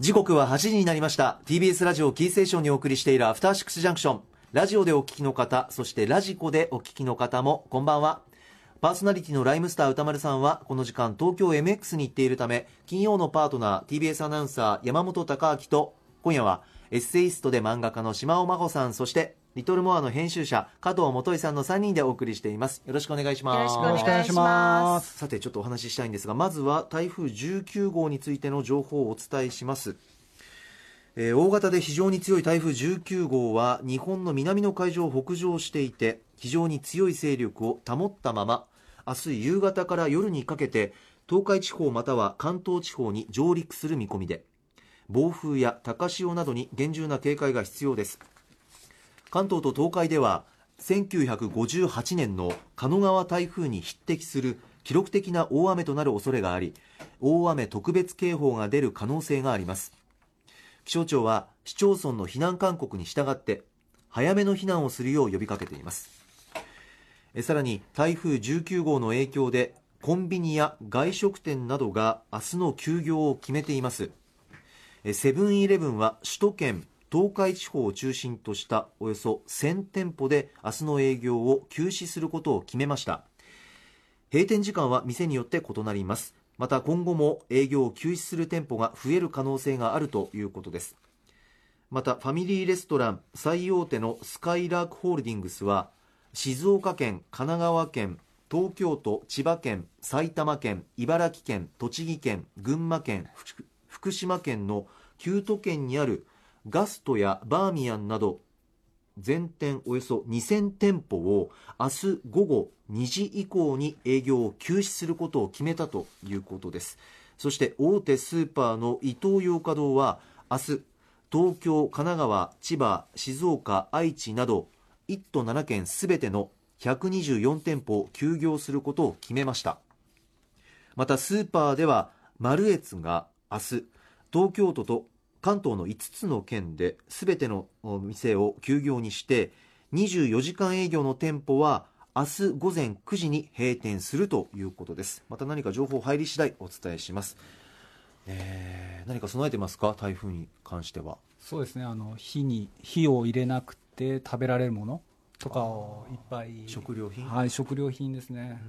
時刻は8時になりました。TBS ラジオキーステーションにお送りしているアフターシックスジャンクションラジオでお聞きの方そしてラジコでお聞きの方もこんばんは。パーソナリティのライムスター歌丸さんはこの時間東京 MX に行っているため金曜のパートナー TBS アナウンサー山本貴明と今夜はエッセイストで漫画家の島尾真帆さんそしてリトルモアの編集者加藤元井さんの3人でお送りしています。よろしくお願いします。よろしくお願いします。さてちょっとお話ししたいんですがまずは台風19号についての情報をお伝えします。えー大型で非常に強い台風19号は日本の南の海上を北上していて非常に強い勢力を保ったまま明日夕方から夜にかけて東海地方または関東地方に上陸する見込みで暴風や高潮などに厳重な警戒が必要です関東と東海では1958年の狩野川台風に匹敵する記録的な大雨となる恐れがあり大雨特別警報が出る可能性があります。気象庁は市町村の避難勧告に従って早めの避難をするよう呼びかけています。さらに台風19号の影響でコンビニや外食店などが明日の休業を決めています。セブンイレブンは首都圏東海地方を中心としたおよそ1000店舗で明日の営業を休止することを決めました。閉店時間は店によって異なります。また今後も営業を休止する店舗が増える可能性があるということです。またファミリーレストラン最大手のスカイラークホールディングスは静岡県神奈川県東京都千葉県埼玉県茨城県栃木県群馬県福島県の9都県にあるガストやバーミヤンなど全店およそ2000店舗を明日午後2時以降に営業を休止することを決めたということです。そして大手スーパーのイトーヨーカドーは明日東京、神奈川、千葉、静岡、愛知など1都7県すべての124店舗を休業することを決めました。またスーパーではマルエツが明日東京都と関東の5つの県で全てのお店を休業にして24時間営業の店舗は明日午前9時に閉店するということです。また何か情報入り次第お伝えします、えー何か備えてますか？台風に関しては。そうですね。あの火に火を入れなくて食べられるものとかをいっぱい。食料品、はい食料品ですね、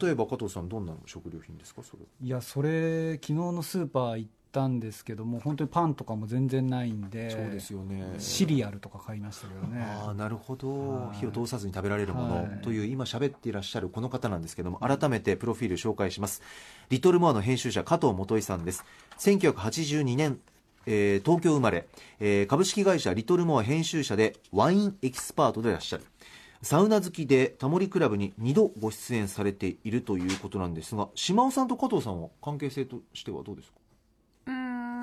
例えば加藤さんどんな食料品ですか？それ。いやそれ昨日のスーパー行ったんですけども本当にパンとかも全然ないんでそうですよね。シリアルとか買いましたけどね。ああなるほど。はい。火を通さずに食べられるもの。はい。という今喋っていらっしゃるこの方なんですけども改めてプロフィール紹介します。リトルモアの編集者加藤元井さんです。1982年えー東京生まれ、えー株式会社リトルモア編集者でワインエキスパートでいらっしゃる。サウナ好きでタモリクラブに2度ご出演されているということなんですが島尾さんと加藤さんは関係性としてはどうですか？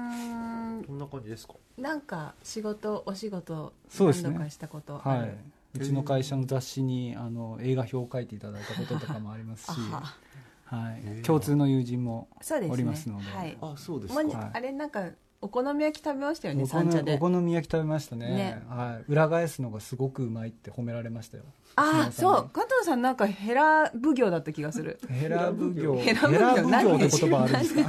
ん。どんな感じですか？なんか仕事お仕事そうですね。何度かしたことあはるい、うちの会社の雑誌にあの映画表を書いていただいたこととかもありますし、あはは。い、共通の友人もそうですねおりますのではい。あそうですか。はい。あれなんかお好み焼き食べましたよねお好み三茶で。お好み焼き食べましたね。ね。はい、裏返すのがすごくうまいって褒められましたよ。ああそう。加藤さんなんかヘラ奉行だった気がする。ヘラ奉行。ヘラ奉行。って言葉あるんですか？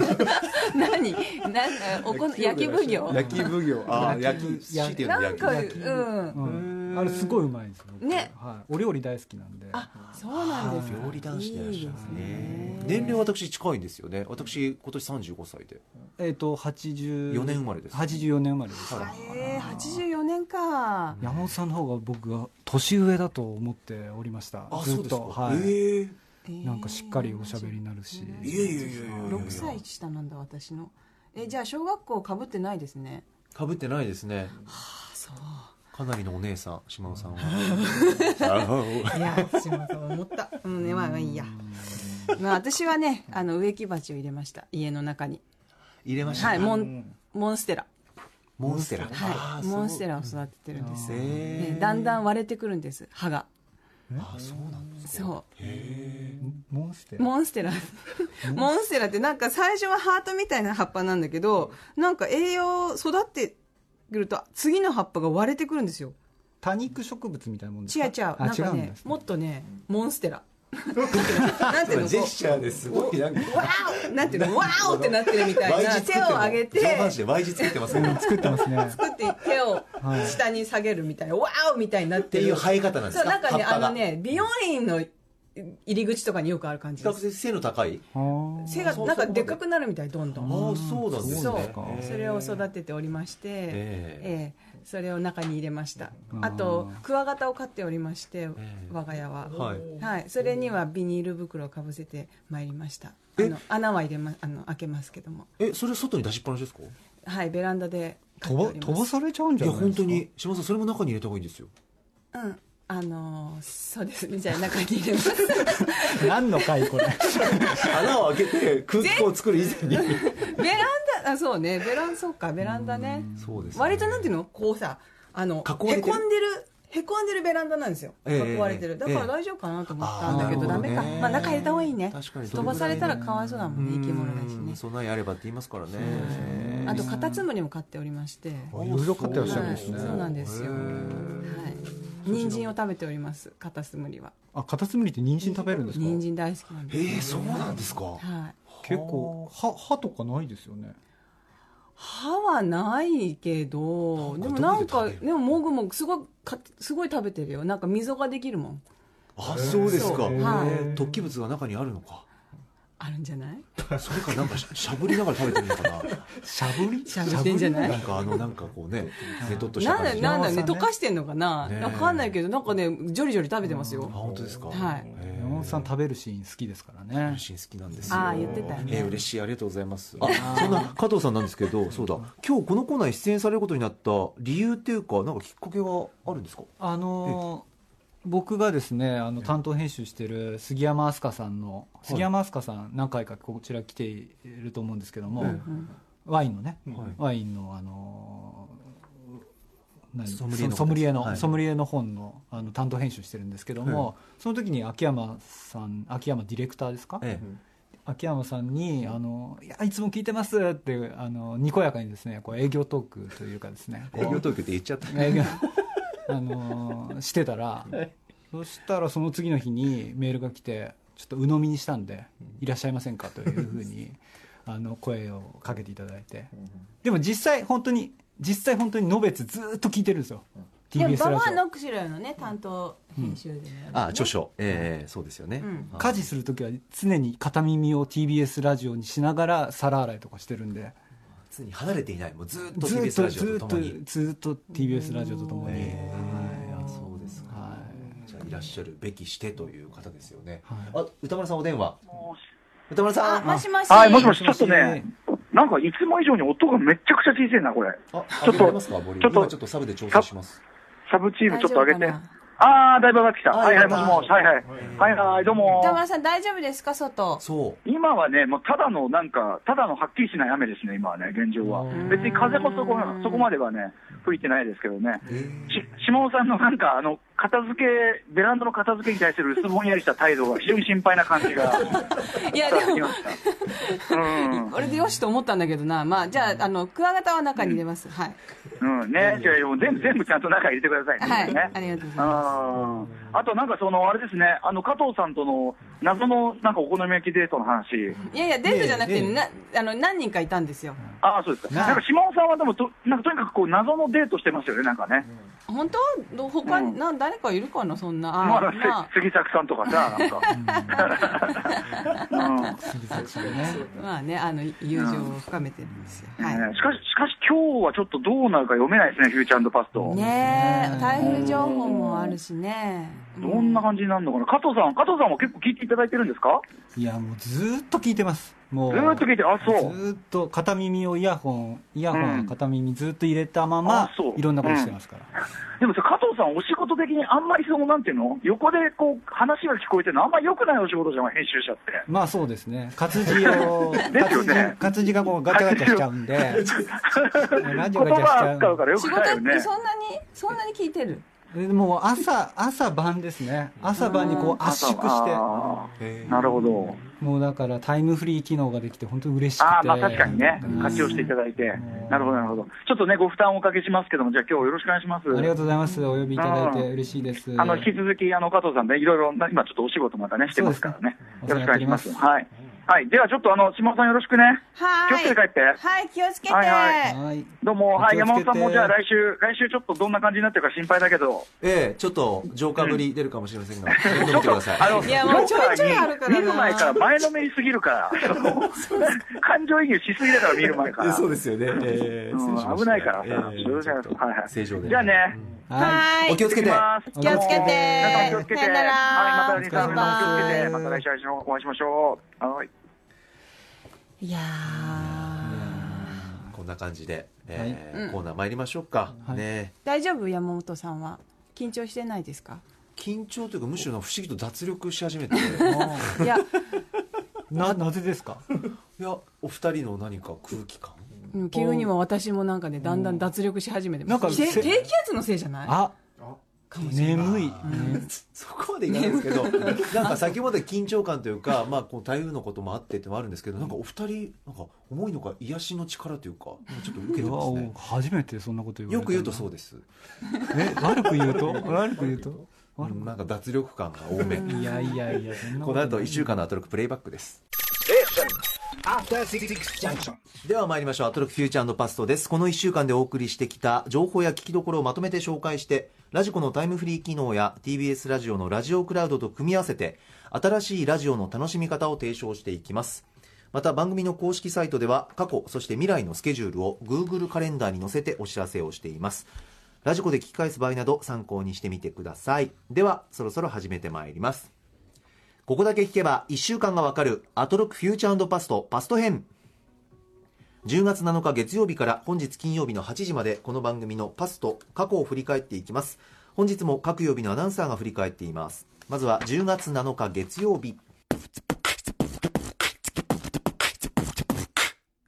何？なんかおこ焼き奉行。焼き奉行。あー焼きなんかうん。うん、あれすごいうまいんですね。はい、お料理大好きなんで。あそうなんですか。料理男子でいらっしゃるんですね。いいですね。年齢私近いんですよね。私今年35歳で。えっ、と84 4年。生まれです。84年生まれです、はいえー、84年か。山本さんの方が僕が年上だと思っておりました。ずっあそうですか。とはい、ええなんかしっかりおしゃべりになるし、いえいえいえいえ6歳下なんだ私の。えじゃあ小学校かぶってないですね。かぶってないですね。あそうかなりのお姉さん島尾さんは。いや私もそう思った。うんねまあまあいいや。まあ私はねあの植木鉢を入れました。家の中に。入れました。はいモンモンステラ。モンステラ。はい。モンステラを育ててるんです。へでだんだん割れてくるんです葉が。あそうなんですそモンステうモンステラ。モンステラ。ってなんか最初はハートみたいな葉っぱなんだけどなんか栄養育ってくると次の葉っぱが割れてくるんですよ。多肉植物みたいなもんですか？違う違う。あなんかね違うんですねもっとねモンステラ。なんていうのこジェスチャーです。ごいなんかうわーなんていうのわーおってなってるみたいな。手を上げて。上半身で Y 字作ってますね。作ってますね。作って手を下に下げるみたいな、わーおみたいになっる。ってていう生え方なんですか？そうなんかね葉っぱが。あのね美容院の入り口とかによくある感じ比較的背の高い？背がなんかでっかくなるみたいどんどあんあそうなんですそう。ねそれを育てておりまして、ええ。えそれを中に入れました。うんあとクワガタを飼っておりまして、え我が家は、はい。はい、それにはビニール袋をかぶせてまいりました。あえの穴は入れまあの開けますけども。えそれ外に出しっぱなしですか？はい。ベランダで飛ば飛ばされちゃうんじいやゃないですか？本当に。島田さんそれも中に入れた方がいいんですよ。うんあのーそうですねじゃあ中に入れます。何の回これ？穴を開けて空気を作る以前に。ベランダあそうね。ベランそうか。ベランダね。そうですね。割となんていうの？こうさあのへこんでるへこんでるベランダなんですよ、ええ。囲われてる。だからええ。大丈夫かなと思ったんだけど、あーダメか、まあ、中入れた方がいいね。確かに。飛ばされたらかわいそうだもんね生き物だしね。うんそんなにあればって言いますからね。あとカタツムリも飼っておりまして、いろいろ飼ってらっしゃるんはい、ですね。そうなんですよ、はい、人参を食べておりますカタツムリは。あカタツムリって人参食べるんですか？人参大好きなんですえー、そうなんですか。はい。結構歯歯とかないですよね。歯はないけど歯でもなんかでももぐもぐすごいかすごい食べてるよ。なんか溝ができるもん。あそうですか。はい。突起物が中にあるのかあるんじゃない？それかなんかししゃぶりながら食べてるのかな。しゃぶり？しゃぶってんじゃない？なんかあのなんかこうねねとっとしたなんだ感じなんだね山本さん。ね溶かしてんのかな、ねわかんないけどなんかねジョリジョリ食べてますあよ、本当ですか？はい。山本さん食べるシーン好きですからね。写真好きなんですよ。あー言ってたよね。えー嬉しい。ありがとうございます。あそんな加藤さんなんですけどそうだ。今日このコーナーに出演されることになった理由っていうかなんかきっかけがあるんですか？あのー僕がですねあの担当編集してる杉山飛鳥さんの杉山飛鳥さん何回かこちら来ていると思うんですけども、ワインのね、はい。ワインのあのソムリエの方ソムリエの、はい。ソムリエの本のあの担当編集してるんですけども、その時に秋山さん秋山ディレクターですか、え秋山さんにあの「いやいつも聞いてます」ってあのにこやかにですねこう営業トークというかですねえ営業東京って言っちゃったあのーしてたら、そしたらその次の日にメールが来てちょっと鵜呑みにしたんでいらっしゃいませんか？というふうに あの声をかけていただいて。でも実際本当に実際本当にのべつずーっと聞いてるんですよ。でも TBS ババアラジノックシロのね担当編集でやる、ね。あ著書。ええそうですよね。うん。オ家事する時は常に片耳を TBS ラジオにしながら皿洗いとかしてるんじ常に離れていない。もうずっとずーっ TBS とラジオずーっととともに。ずーっと TBS ラジオとともに、ええはい。あそうですか。はい。じゃあいらっしゃるべきしてという方ですよね。はい。あ歌丸さんお電話。歌丸さあんもし。もしはい、もしもし、ちょっとね、なんかいつも以上に音がめっちゃくちゃ小さいな、これ。あちょっとちょっと今ちょっとサブで調整します。サブチームちょっと上げて。大丈夫かあー、だいぶ上がってきた。あはいはい、もしもし。はいはい。はいはい、どうも。歌丸さん大丈夫ですか？外そう今はね、もうただのなんか、ただのはっきりしない雨ですね、今はね、現状は。別に風もそこそこまではね、吹いてないですけどね。し下尾さんのなんか、あの、片付け、ベランダの片付けに対する薄ぼんやりした態度が非常に心配な感じが いやでも。うん。俺でよしと思ったんだけどな。まあじゃああのクワガタは中に入れます、はい。うん、ね、じゃあもう全部、全部ちゃんと中入れてくださいね。はい。ね。ありがとうございまあーあとなんかその、あれですね、あの、加藤さんとの謎のなんかお好み焼きデートの話。すいやいやデートじゃなくて、ええ。なあの何人かいたんですよ。ああ、そうですか。なんか島尾さんはでもと、なんかとにかくこう謎のデートしてますよね、なんかね。本当？ど他に、うん。な誰かいるかなそんな。まあ、あまあ。杉作さんとかさ、なんか。うん。杉崎さんね。まあねあの友情を深めてるんですよ、はい。ねしかし、しかし今日はちょっとどうなるか読めないですね、フューチャーパスト。ねえ台風情報もあるしねどんな感じになるのかな？加藤さん、加藤さんも結構聞いていただいてるんですか？いやもうずーっと聞いてます。もうずーっと聞いて、あ、そう。ずーっと片耳をイヤホンイヤホうん。ン片耳ずーっと入れたままあそう。いろんなことしてますから、でもさ、加藤さん、お仕事的にあんまりその、なんていうの？横でこう、話が聞こえてるの、あんまり良くないお仕事じゃん、編集者って。まあそうですね。活字を ですよね。活字活字がこうガチャガチャしちゃうんで。ラジオ言ガチャしちゃう。葉使うからよ仕くないよね。事って。そんなにそんなに聞いてる？でもう朝朝晩ですね朝晩にこう圧縮してなるほど。もうだからタイムフリー機能ができて本当に嬉しくてああ、まあ確かにねうん、活用していただいて。なるほど、なるほど。ちょっとね、ご負担をおかけしますけども、じゃあ今日よろしくお願いします。ありがとうございますお呼びいただいて嬉しいですあの、引き続き、あの、加藤さんね、いろいろな、今ちょっとお仕事またね、してますからね。よろしくお願いします。はい。はい。ではちょっとあの、島尾さんよろしくね。はい。気をつけて帰ってはい、気をつけて。はいはいはいどうも、はい、山本さんもじゃあ来週、来週ちょっとどんな感じになってるか心配だけど、ええちょっど浄化ぶり出るかもしれませんが、面倒見てください。あの、いやもうちょいちょいあるからな見る前から前のめりすぎるから、感情移入しすぎだから見る前から。そうですよね。ええうん失礼しました危ないからさ、正常で。じゃあね、ははい。お気をつけて。気をつけて皆さん気をつけて。はい、またリさん、気をつけて、また来週お会いしましょう。はい。いやこんな感じで、えはい。うん。ーコーナー参りましょうか。はい。ね。ー大丈夫？山本さんは？緊張してないですか？緊張というか、むしろ不思議と脱力し始めて。い いや、ななぜですか？や、お二人の何か空気感？うん急にも私もなんかね、だんだん脱力し始めてます。なんかせて低気圧のせいじゃない？あ眠い、ね そこまでいかないですけど、なんか先まで緊張感というか、まあ、この台風のこともあってってのもあるんですけど、なんかお二人、なんか重いのか、癒しの力というか、ちょっと受けてますね。初めてそんなこと言われたよく言うとそうです。え悪く言うと？悪く言うと？うんなんか脱力感が多め。いやいやいやこの後1週間のアトロックプレイバックです。では参りましょう。アトロックフューチャーパストです。この1週間でお送りしてきた情報や聞きどころをまとめて紹介して、ラジコのタイムフリー機能や TBS ラジオのラジオクラウドと組み合わせて、新しいラジオの楽しみ方を提唱していきます。また番組の公式サイトでは過去、そして未来のスケジュールを Google カレンダーに載せてお知らせをしています。ラジコで聞き返す場合など参考にしてみてください。では、そろそろ始めてまいります。ここだけ聞けば1週間がわかるアトロックフューチャーパストパスト編。10月7日月曜日から本日金曜日の8時までこの番組のパスと過去を振り返っていきます。本日も各曜日のアナウンサーが振り返っています。まずは10月7日月曜日。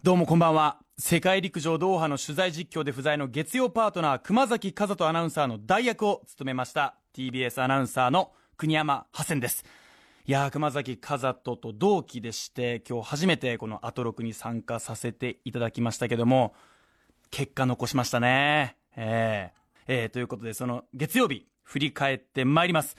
どうもこんばんは。世界陸上ドーハの取材実況で不在の月曜パートナー熊崎和人アナウンサーの代役を務めました TBS アナウンサーの国山ハセンです。いやー熊崎和人と同期でして今日初めてこのアトロクに参加させていただきましたけども結果残しましたね。えー、えーということでその月曜日振り返ってまいります。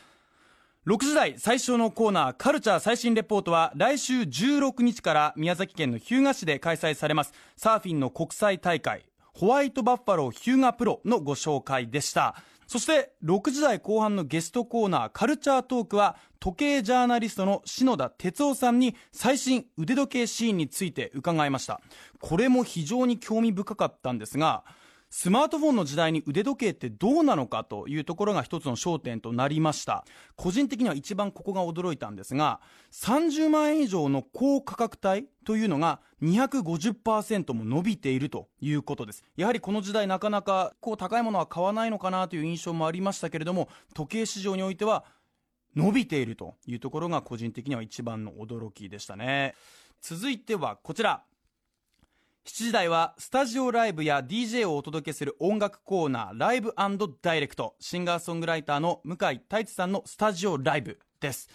6時台最初のコーナーカルチャー最新レポートは来週16日から宮崎県の日向市で開催されますサーフィンの国際大会ホワイトバッファローヒューガプロのご紹介でした。そして6時台後半のゲストコーナーカルチャートークは時計ジャーナリストの篠田哲夫さんに最新腕時計シーンについて伺いました。これも非常に興味深かったんですがスマートフォンの時代に腕時計ってどうなのかというところが一つの焦点となりました。個人的には一番ここが驚いたんですが30万円以上の高価格帯というのが250%も伸びているということです。やはりこの時代なかなかこう高いものは買わないのかなという印象もありましたけれども時計市場においては伸びているというところが個人的には一番の驚きでしたね。続いてはこちら。7時台はスタジオライブや DJ をお届けする音楽コーナーライブダイレクト。シンガーソングライターの向井太一さんのスタジオライブです。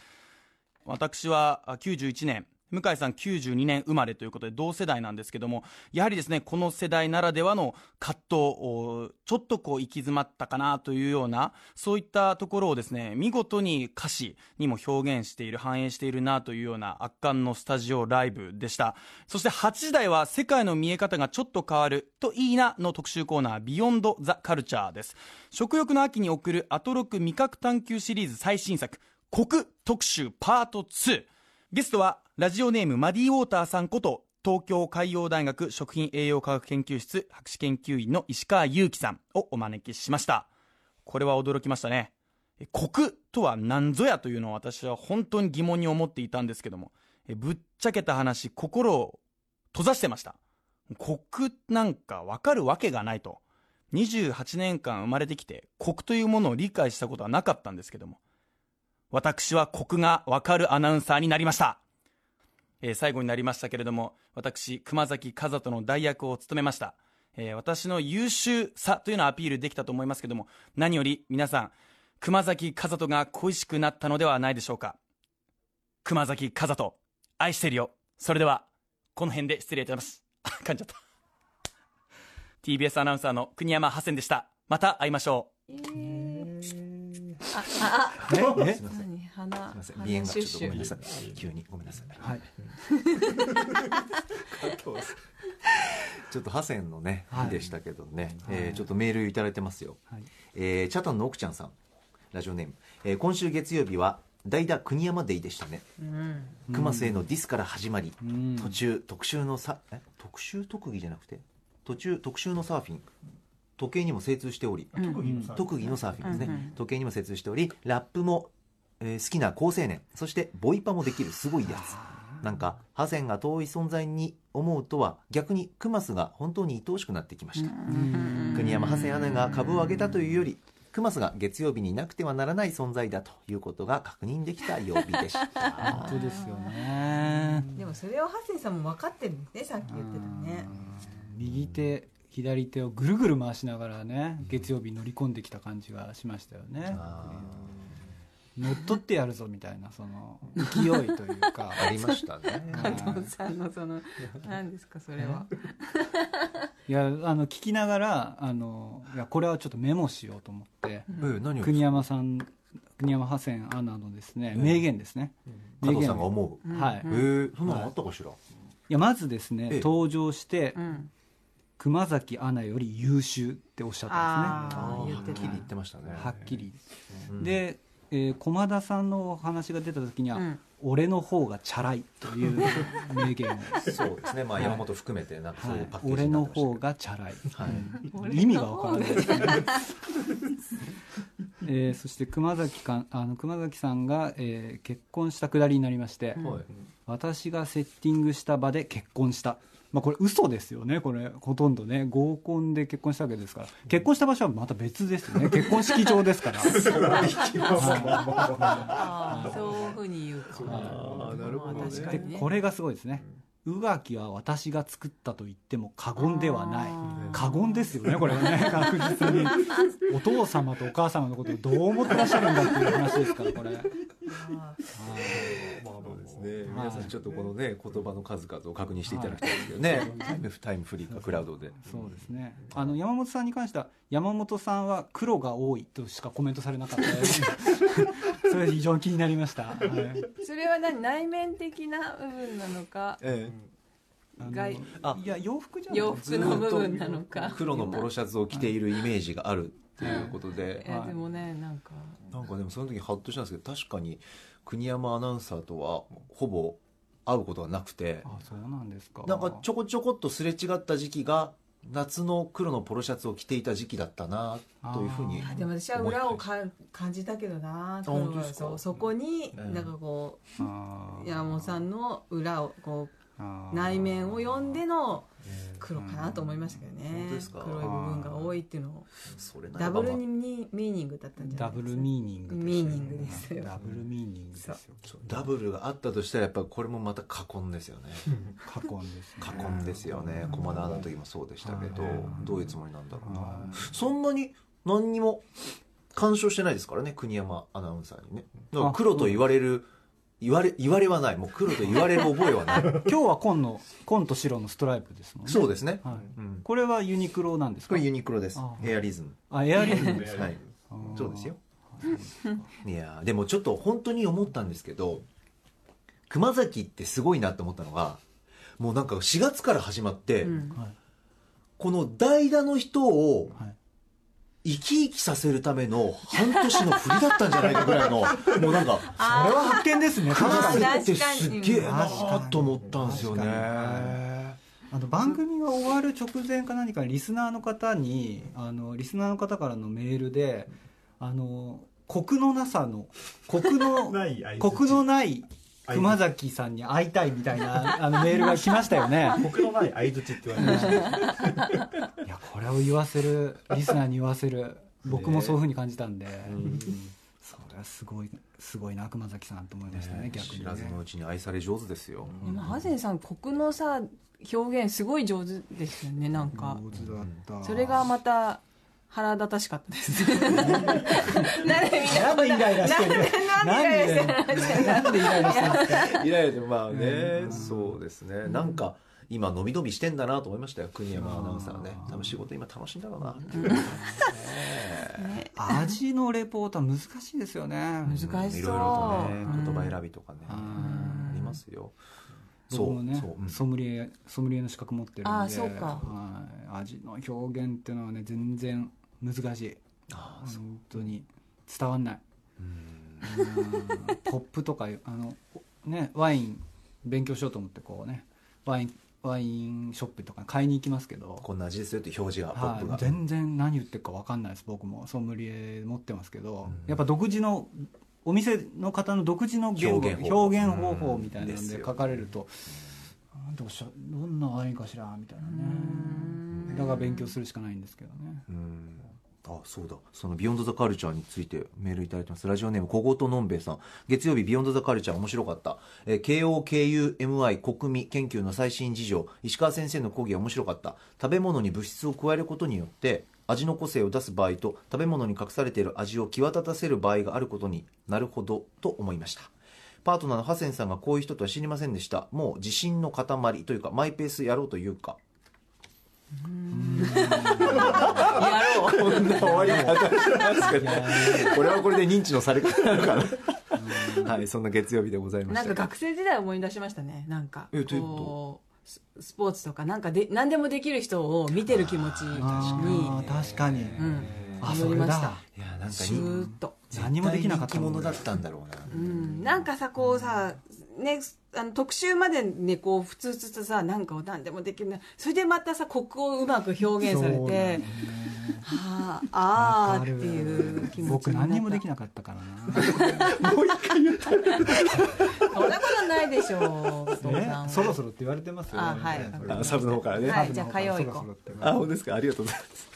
私は91年向井さん92年生まれということで同世代なんですけどもやはりですねこの世代ならではの葛藤ちょっとこう行き詰まったかなというようなそういったところをですね見事に歌詞にも表現している反映しているなというような圧巻のスタジオライブでした。そして8時台は世界の見え方がちょっと変わるといいなの特集コーナービヨンドザカルチャーです。食欲の秋に送るアトロク味覚探求シリーズ最新作国特集パート2ゲストはラジオネームマディ・ウォーターさんこと東京海洋大学食品栄養科学研究室博士研究員の石川祐希さんをお招きしました。これは驚きましたね。え国とは何ぞやというのを私は本当に疑問に思っていたんですけどもぶっちゃけた話心を閉ざしてました。国なんか分かるわけがないと。28年間生まれてきて国というものを理解したことはなかったんですけども私は国がわかるアナウンサーになりました、えー最後になりましたけれども私熊崎和人の代役を務めました。えー私の優秀さというのをアピールできたと思いますけども何より皆さん熊崎和人が恋しくなったのではないでしょうか。熊崎和人愛してるよ。それではこの辺で失礼いたします。あ噛んじゃった。TBS アナウンサーの国山ハセンでした。また会いましょう。ああねね何鼻すいません。鼻鼻炎がちょっとごめんなさい。急にごめんなさい。はい。ちょっとハセンのねはい。日でしたけどね、はい。えーちょっとメールいただいてますよ、はい。えーチャタンの奥ちゃんさん。ラジオネーム、えー今週月曜日は代打国山デイでしたね。熊瀬へのディスから始まり、うん。途中特集のさえ？特集特技じゃなくて？途中特集のサーフィン。時計にも精通しており、特技のサーフィン。ですね、時計にも精通しておりラップも、えー好きな好青年そしてボイパもできるすごいやつ。なんかハセンが遠い存在に思うとは逆にクマスが本当に愛おしくなってきました、国山ハセンアナが株を上げたというよりクマスが月曜日になくてはならない存在だということが確認できた曜日でした。本当ですよね。でもそれをハッセンさんも分かってるんですね。さっき言ってたね。右手左手をぐるぐる回しながらね月曜日乗り込んできた感じがしましたよね乗っ取ってやるぞみたいなその勢いというか。ありましたね。はい加藤さんのその何ですかそれは。いやあの聞きながらあのいやこれはちょっとメモしようと思って、えー何を国山さん国山ハセンアナのですね名言ですね、加藤さんがを思う、はい、えい。ー、そんなのあったかしら、やまずですね、ええ。登場して、うん。熊崎アナより優秀っておっしゃったんあですねはっきり言ってましたねはっきり、うんで、えー駒田さんのお話が出た時には、うん。俺の方がチャラいという名言を、そうですね。まあ山本含めてなんかそうはいいうパッケージ俺のになってましたけど。方がチャラい、はい。うん。意味がわからない。ですね、えーそして熊崎かあの熊崎さんが、えー結婚したくだりになりまして、はい。私がセッティングした場で結婚した、まあ、これ嘘ですよね。これほとんどね。合コンで結婚したわけですから。結婚した場所はまた別ですよね。結婚式場ですから。あ あそういうふうに言うか。なるほどね。まあ確かでにね。これがすごいですね宇垣は私が作ったと言っても過言ではない。過言ですよねこれはね。確実に。お父様とお母様のことをどう思ってらっしゃるんだっていう話ですからこれ。あそうですね皆さんちょっとこのね言葉の数々を確認していただきたいですけどね。タイムタイムフリーかクラウドで。そうですね。あの山本さんに関しては山本さんは黒が多いとしかコメントされなかったです それ非常に気になりました、はい。ーそれは何内面的な部分なのか？えあの外あいや洋服じゃない。洋服の部分なのか？黒のポロシャツを着ているイメージがあるっていうことい。でやでもねなんか。なんかでもその時ハッとしたんですけど確かに国山アナウンサーとはほぼ会うことがなくて。あそうなんですか。なんかちょこちょこっとすれ違った時期が夏の黒のポロシャツを着ていた時期だったなというふうにあでも私は裏をか感じたけどなそうそこにええなんかこう山本さんの裏をこう内面を読んでの黒かなと思いましたけどね。本当ですか？黒い部分が多いっていうのを。それなダブルにミーニングだったんじゃなダブいですか？ルミーニングミーニングですよダブルミーニングですよ。ダブルがあったとしたらやっぱりこれもまた過言ですよね。過言ですね。過言ですよね。駒田アナの時もそうでしたけどはい。どういうつもりなんだろうな。はい。そんなに何にも干渉してないですからね国山アナウンサーにね。黒と言われる言われ言われはない。もう黒と言われる覚えはない。今日は紺の紺と白のストライプですもんね。そうですね、はい。うん、これはユニクロなんですか？これユニクロです。あエアリズム。あエアリズム。ですかはい。そうですよ。いやーでもちょっと本当に思ったんですけど熊崎ってすごいなと思ったのがもうなんか4月から始まって、うん。はいこの代打の人をはい生き生きさせるための半年の振りだったんじゃないかぐらいの もうなんかこれは発見ですね熊確かに崎ってすっげえな確かにと思ったんですよね。確あの番組が終わる直前か何かにリスナーの方にあのリスナーの方からのメールであのコクのなさのコクの コクのない熊崎さんに会いたいみたいなあのメールが来ましたよね。僕のない相槌って言われました。いやこれを言わせるリスナーに言わせる。僕もそういうふうに感じたんで、それはすごいすごいな熊崎さんと思いましたね逆にね。知らずのうちに愛され上手ですよ、でもハゼンさんコクのさ表現すごい上手ですよねなんか。上手だった。それがまた腹立たしかったです。なんでみんななんでイライラしてるなんでイライラしてるなんでイライラですかいやいやまあね、そうですね。なんか今伸び伸びしてんだなと思いましたよ国山アナウンサーはね多分仕事今楽しいんだろうな。っていう、ね。味のレポートは難しいですよね。難しそう。いろいろとねうん言葉選びとかね、ありますよ。そうう。ん。ソムリエソムリエの資格持ってるんで。あーそうか。はい、味の表現っていうのはね全然難しい。あ本当に。伝わんない。うん。ポップとかあのねワイン勉強しようと思ってこうね。ワインワインショップとか買いに行きますけど。こんな味ですよって表示が全然何言ってるか分かんないです僕も。ソムリエ持ってますけど、うん。やっぱ独自のお店の方の独自の表現方法。表現方法みたいなうんで書かれると、あどうしようどんなワインかしらみたいなねだから勉強するしかないんですけどね。うん。あそうだ。その Beyond the Culture についてメールいただいてます。ラジオネーム小言のんべえさん。月曜日 Beyond the Culture 面白かった、えー、KOKUMI コク味研究の最新事情。石川先生の講義は面白かった。食べ物に物質を加えることによって味の個性を出す場合と食べ物に隠されている味を際立たせる場合があることになるほどと思いました。パートナーのハセンさんがこういう人とは知りませんでした。もう自信の塊というかマイペース野郎というか。やろうこんな終わり方。しますけどこれはこれで認知のされ方なのかな。はいそんな月曜日でございました。なんか学生時代思い出しましたね。なんかえこうススポーツとかなんかで何でもできる人を見てる気持ちに確かに、うん。あそれだ。いやなんかシューッと。何もできなかった人気者だったんだろうな、うん。なんかさこうさねあの特集までねこう普通つつさなんかを何でもできるなそれでまたさコクをうまく表現されてはああーっていう気持ち僕になった。何にもできなかったからな。そんなことないでしょうねはそろそろって言われてますよ。あはい。あサブの方からね、はいじゃあ火曜行こう。あ本当ですか。ありがとうございます、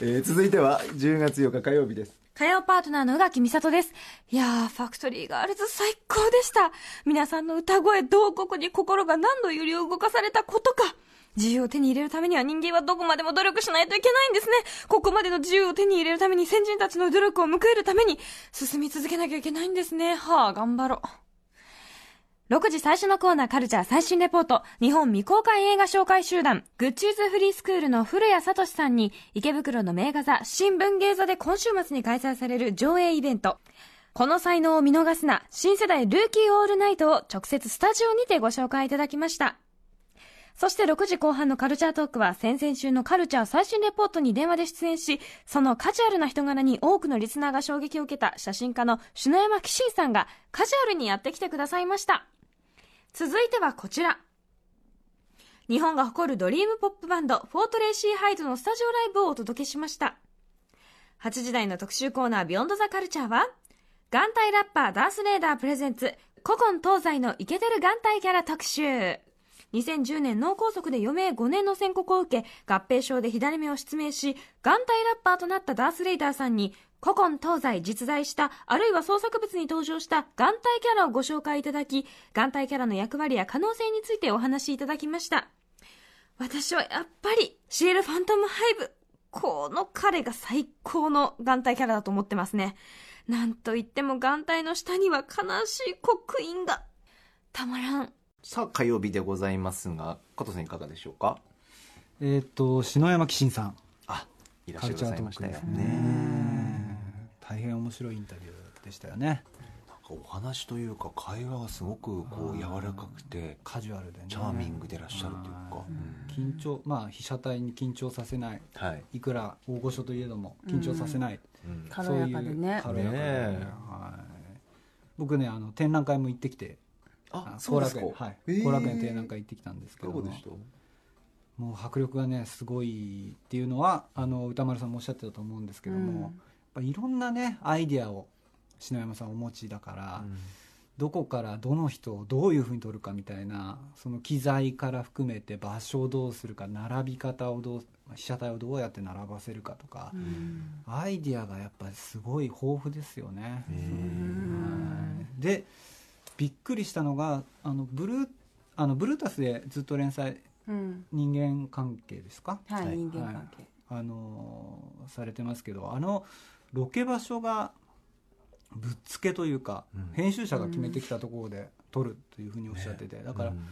えー続いては10月8日火曜日です火曜パートナーの宇垣美里です。いやー、ファクトリーガールズ最高でした。皆さんの歌声、同国に心が何度揺り動かされたことか。自由を手に入れるためには人間はどこまでも努力しないといけないんですね。ここまでの自由を手に入れるために先人たちの努力を報いるために進み続けなきゃいけないんですね。はあ、頑張ろう。6時最初のコーナーカルチャー最新レポート。日本未公開映画紹介集団、グッチーズフリースクールの古谷聡さんに、池袋の名画座、新聞芸座で今週末に開催される上映イベント。この才能を見逃すな、新世代ルーキーオールナイトを直接スタジオにてご紹介いただきました。そして6時後半のカルチャートークは先々週のカルチャー最新レポートに電話で出演し、そのカジュアルな人柄に多くのリスナーが衝撃を受けた写真家の篠山紀信さんがカジュアルにやってきてくださいました。続いてはこちら。日本が誇るドリームポップバンド、 For Tracy Hyde のスタジオライブをお届けしました。8時台の特集コーナー、 Beyond the Culture は、眼帯ラッパーダースレイダー presents、古今東西のイケてる眼帯キャラ特集。2010年脳梗塞で余命5年の宣告を受け、合併症で左目を失明し、眼帯ラッパーとなったダースレイダーさんに、古今東西実在した、あるいは創作物に登場した眼帯キャラをご紹介いただき、眼帯キャラの役割や可能性についてお話しいただきました。私はやっぱり、シエル・ファントム・ハイブ。この彼が最高の眼帯キャラだと思ってますね。なんといっても眼帯の下には悲しい刻印が。たまらん。さあ火曜日でございますが加藤さんいかがでしょうか？えっ、と篠山紀信さん。あいらっしゃいましたよね。ね。大変面白いインタビューでしたよね。なんかお話というか会話がすごくこう柔らかくてカジュアルでね。チャーミングでいらっしゃるというか、緊張まあ被写体に緊張させない。はい、いくら大御所といえども緊張させない、うん。軽やかでね。そういう軽やかで、ねえ。はい、僕ねあの展覧会も行ってきてあ後楽園はい。えー。後楽園展覧会行ってきたんですいけども。かがでした？もう迫力がねすごいっていうのはあの歌丸さんもおっしゃってたと思うんですけども、うん。やっぱいろんなねアイディアを篠山さんお持ちだから、どこからどの人をどういうふうに撮るかみたいなその機材から含めて場所をどうするか並び方をどう被写体をどうやって並ばせるかとか、アイディアがやっぱりすごい豊富ですよね。はい。でびっくりしたのがあのブルーあのブルータスでずっと連載うん。人間関係ですか？はい、はい。人間関係、あのーされてますけどあのロケ場所がぶっつけというか、うん。編集者が決めてきたところで撮るというふうにおっしゃってて、だから、うん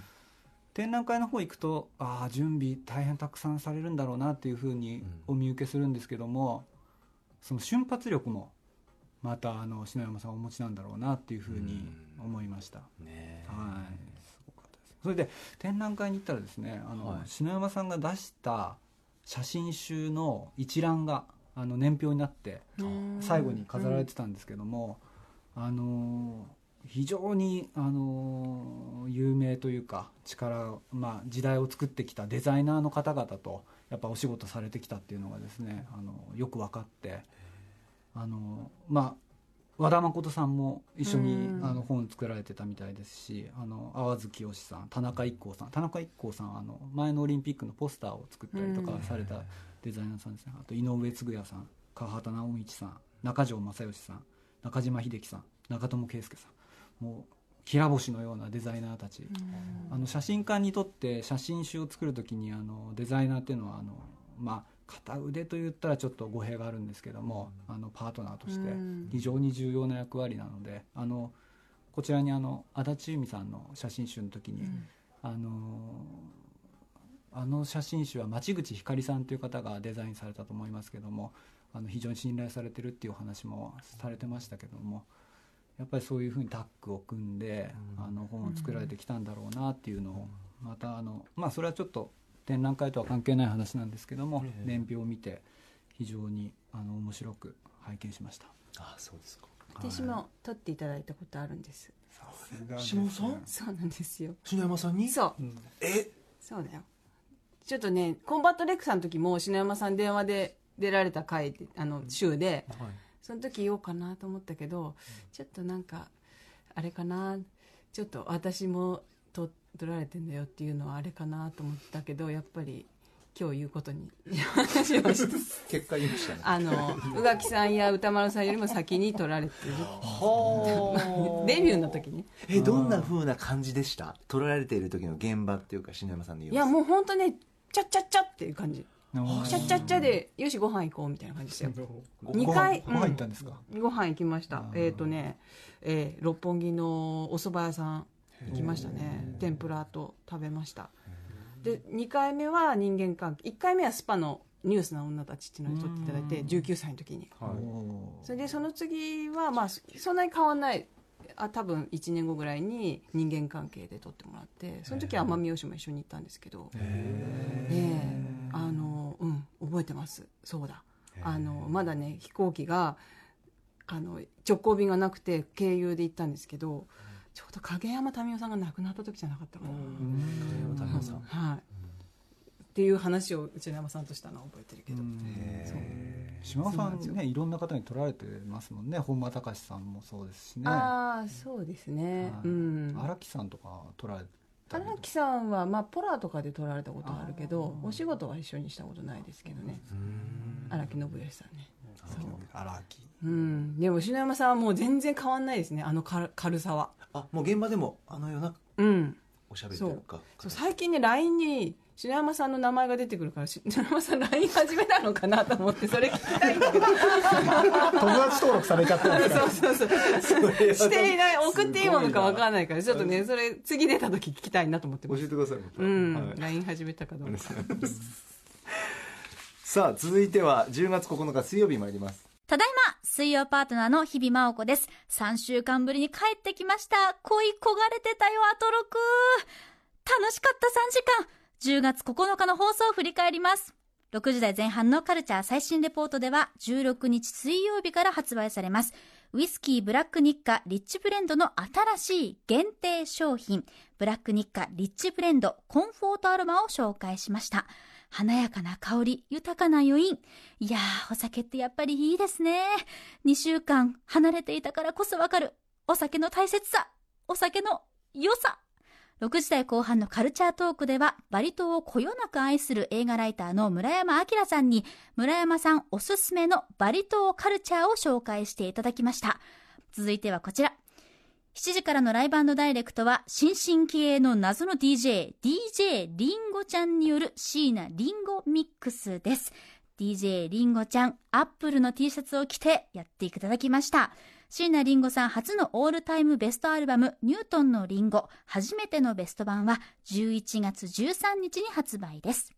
展覧会の方行くとああ準備大変たくさんされるんだろうなっていうふうにお見受けするんですけども、その瞬発力もまたあの篠山さんお持ちなんだろうなっていうふうに思いました。ねはい、すごかったです。それで展覧会に行ったらですね、あの、はい。篠山さんが出した写真集の一覧があの年表になってうん最後に飾られてたんですけども、あの非常にあの有名というか力、まあ、時代を作ってきたデザイナーの方々とやっぱお仕事されてきたっていうのがですねあのよく分かってあのまあ和田誠さんも一緒にうん。あの本作られてたみたいですしあの淡月清さん田中一行さん。田中一行さんあの前のオリンピックのポスターを作ったりとかされたデザイナーさんですね。あと井上嗣也さん川畑直道さん中条正義さん中島秀樹さん中友圭介さん。もうきら星のようなデザイナーたち、あの写真家にとって写真集を作る時にあのデザイナーっていうのはあの、まあ、片腕と言ったらちょっと語弊があるんですけども、あのパートナーとしてうん。非常に重要な役割なのであのこちらにあの足立由美さんの写真集の時に、あのあの写真集は町口ひかりさんという方がデザインされたと思いますけどもあの非常に信頼されてるっていうお話もされてましたけどもやっぱりそういうふうにタッグを組んで、あの本を作られてきたんだろうなっていうのをまたあのまあそれはちょっと展覧会とは関係ない話なんですけども、年表を見て非常にあの面白く拝見しました。あそうですか。私も撮っていただいたことあるんです。しまおさん？そうなんですよ。篠山さんに？そう。え？そうだよ。ちょっとねコンバット REC さんの時も篠山さん電話で出られた回であの週で、はい。その時言おうかなと思ったけどちょっとなんかあれかな。ちょっと私もと撮られてんだよっていうのはあれかなと思ったけどやっぱり今日言うことに結果言いました。ねあの 宇垣さんや宇多丸さんよりも先に撮られてるはデビューの時に。えどんな風な感じでした？撮られている時の現場っていうか篠山さんの様子。いやもう本当ねチャッチャッチャっていう感じ。あーチャッチャッチャでよしご飯行こうみたいな感じでしたよ。ご二回ご飯ご飯行ったんですか、ご飯行きました。えっ、とね、えー六本木のお蕎麦屋さん行きましたね。天ぷらと食べました。で2回目は人間関係1回目はスパのニュースな女たちっていうのを撮っていただいて19歳の時に。おー。それでその次はまあそそんなに変わんないあ多分1年後ぐらいに人間関係で撮ってもらってその時は奄美大島一緒に行ったんですけど。ええ。あのうん覚えてます。そうだ。あのまだね飛行機があの直行便がなくて経由で行ったんですけどちょうど影山民生さんが亡くなった時じゃなかったかな、影山民生さん。はい。っていう話を内山さんとしたのは覚えてるけど、島尾さんねいろんな方に取られてますもんね。本間隆さんもそうですしね。ああそうですね、はい。うん。荒木さんとか取られ荒木さんは、まあ、ポラとかで撮られたことはあるけどお仕事は一緒にしたことないですけどね。荒木信義さんね。そう荒木。うん。でも篠山さんはもう全然変わんないですね。あの軽軽さはあもう現場でもあのようなうん。おしゃべりというかそう。最近ね LINE に篠山さんの名前が出てくるから篠 山さん LINE 始めたのかなと思ってそれ聞きたいんだけど。友達登録されちゃったんですかそうそうそう。していない送っていいものか分かんないからちょっとねそれ次出た時聞きたいなと思ってます。教えてくださいまたうん、はい。LINE 始めたかどうか。さあ続いては10月9日水曜日参ります。ただいま、水曜パートナーの日々真央子です。3週間ぶりに帰ってきました。恋焦がれてたよ、アトロク。楽しかった3時間。10月9日の放送を振り返ります。6時台前半のカルチャー最新レポートでは、16日水曜日から発売されます。ウイスキーブラックニッカリッチブレンドの新しい限定商品、ブラックニッカリッチブレンドコンフォートアロマを紹介しました。華やかな香り、豊かな余韻。いやー、お酒ってやっぱりいいですね。2週間離れていたからこそわかる。お酒の大切さ。お酒の良さ。6時台後半のカルチャートークでは、バリ島をこよなく愛する映画ライターの村山明さんに、村山さんおすすめのバリ島カルチャーを紹介していただきました。続いてはこちら。7時からのライブダイレクトは、新進気鋭の謎の DJ、DJ リンゴちゃんによる椎名リンゴミックスです。DJ リンゴちゃん、アップルの T シャツを着てやっていただきました。椎名林檎さん初のオールタイムベストアルバム、ニュートンのリンゴ、初めてのベスト版は11月13日に発売です。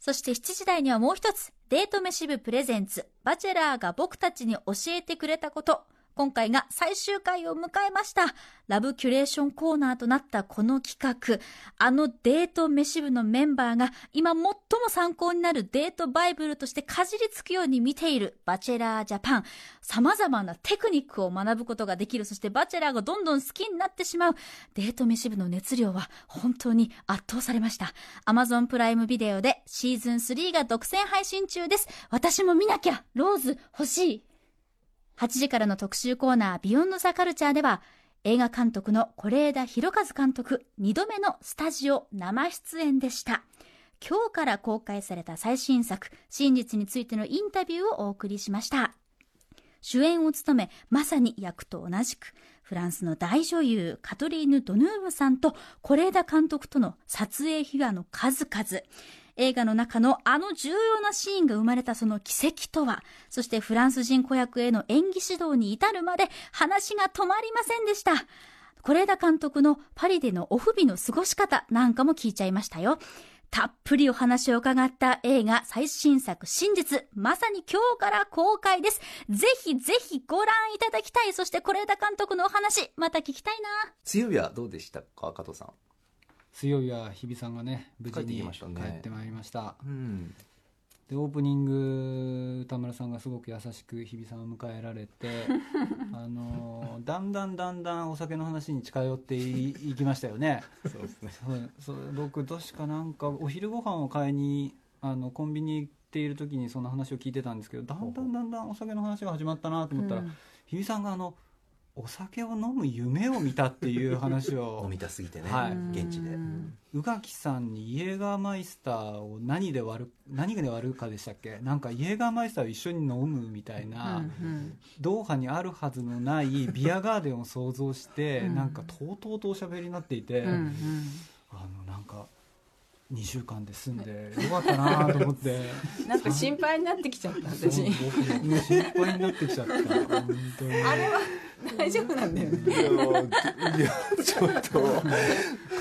そして7時台にはもう一つ、デート飯部プレゼンツ、バチェラーが僕たちに教えてくれたこと、今回が最終回を迎えました。ラブキュレーションコーナーとなったこの企画、あのデート飯部のメンバーが今最も参考になるデートバイブルとしてかじりつくように見ているバチェラージャパン。様々なテクニックを学ぶことができる、そしてバチェラーがどんどん好きになってしまうデート飯部の熱量は本当に圧倒されました。Amazon プライムビデオでシーズン3が独占配信中です。私も見なきゃローズ欲しい8時からの特集コーナービヨンドザカルチャーでは映画監督の是枝裕和監督2度目のスタジオ生出演でした。今日から公開された最新作真実についてのインタビューをお送りしました。主演を務めまさに役と同じくフランスの大女優カトリーヌ・ドヌーブさんと是枝監督との撮影秘話の数々。映画の中のあの重要なシーンが生まれたその奇跡とは、そしてフランス人子役への演技指導に至るまで話が止まりませんでした。是枝監督のパリでのオフ日の過ごし方なんかも聞いちゃいましたよ。たっぷりお話を伺った映画最新作真実、まさに今日から公開です。ぜひぜひご覧いただきたい。そして是枝監督のお話、また聞きたいな。水曜日はどうでしたか？加藤さん水曜日は日比さんがね無事に帰ってきましたね。帰ってまいりました。うん。でオープニング歌村さんがすごく優しく日比さんを迎えられて あのだんだんだんだんお酒の話に近寄っていいきましたよね。そうですね。そうそう僕確かなんかお昼ご飯を買いにあのコンビニ行っている時にその話を聞いてたんですけどだんだんだんだんお酒の話が始まったなと思ったら、うん。日比さんがあのお酒を飲む夢を見たっていう話を 飲みたすぎてね、はい。現地で。うん。宇垣さんにイエーガーマイスターを何で割る何で割るかでしたっけ？なんかイエーガーマイスターを一緒に飲むみたいな、うん。ドーハにあるはずのないビアガーデンを想像して、うん。なんかとうとうとおしゃべりになっていて、うんうん。あのなんか2週間で済んでよかったなと思って。なんか心配になってきちゃったそう私僕も心配になってきちゃった本当に。あれは大丈夫なんだよね。いやいやちょっと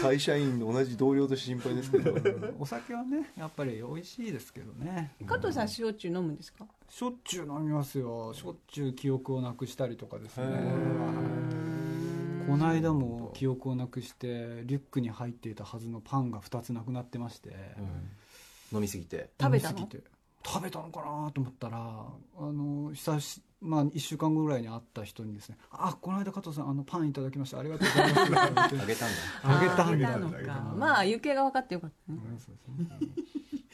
会社員同じ同僚と心配ですけど。お酒はねやっぱり美味しいですけどね。加藤さん焼酎飲むんですか？しょっちゅう飲みますよ。しょっちゅう記憶をなくしたりとかですねこの間も記憶をなくしてリュックに入っていたはずのパンが2つなくなってまして、飲みすぎて。食べたの？食べたのかなと思ったらあの久しまあ1週間後ぐらいに会った人にですね「あこの間加藤さんあのパンいただきました。ありがとうございます」あげたんだ。あげたんだ。あげたのか。まあ行方が分かってよかったね。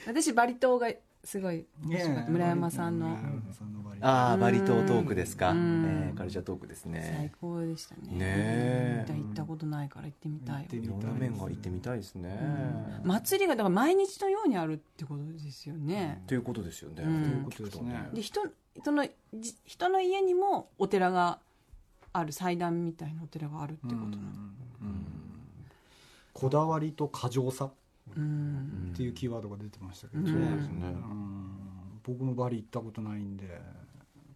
私バリ島がすごい村山さんの村山さんの。バリああバリ島トークですか、えうん。ーカルチャートークです最ね高でしたね。ねえ。行ったことないから行ってみたいわ。行ってみいろんな面が行ってみたいですね、祭りがだから毎日のようにあるってことですよね。ということですよね、うん。ということですね。で人そのじ人の家にもお寺がある祭壇みたいなお寺があるってことなの。こだわりと過剰さうんっていうキーワードが出てましたけど。ね、うん。そうですね。うん。僕もバリ行ったことないんで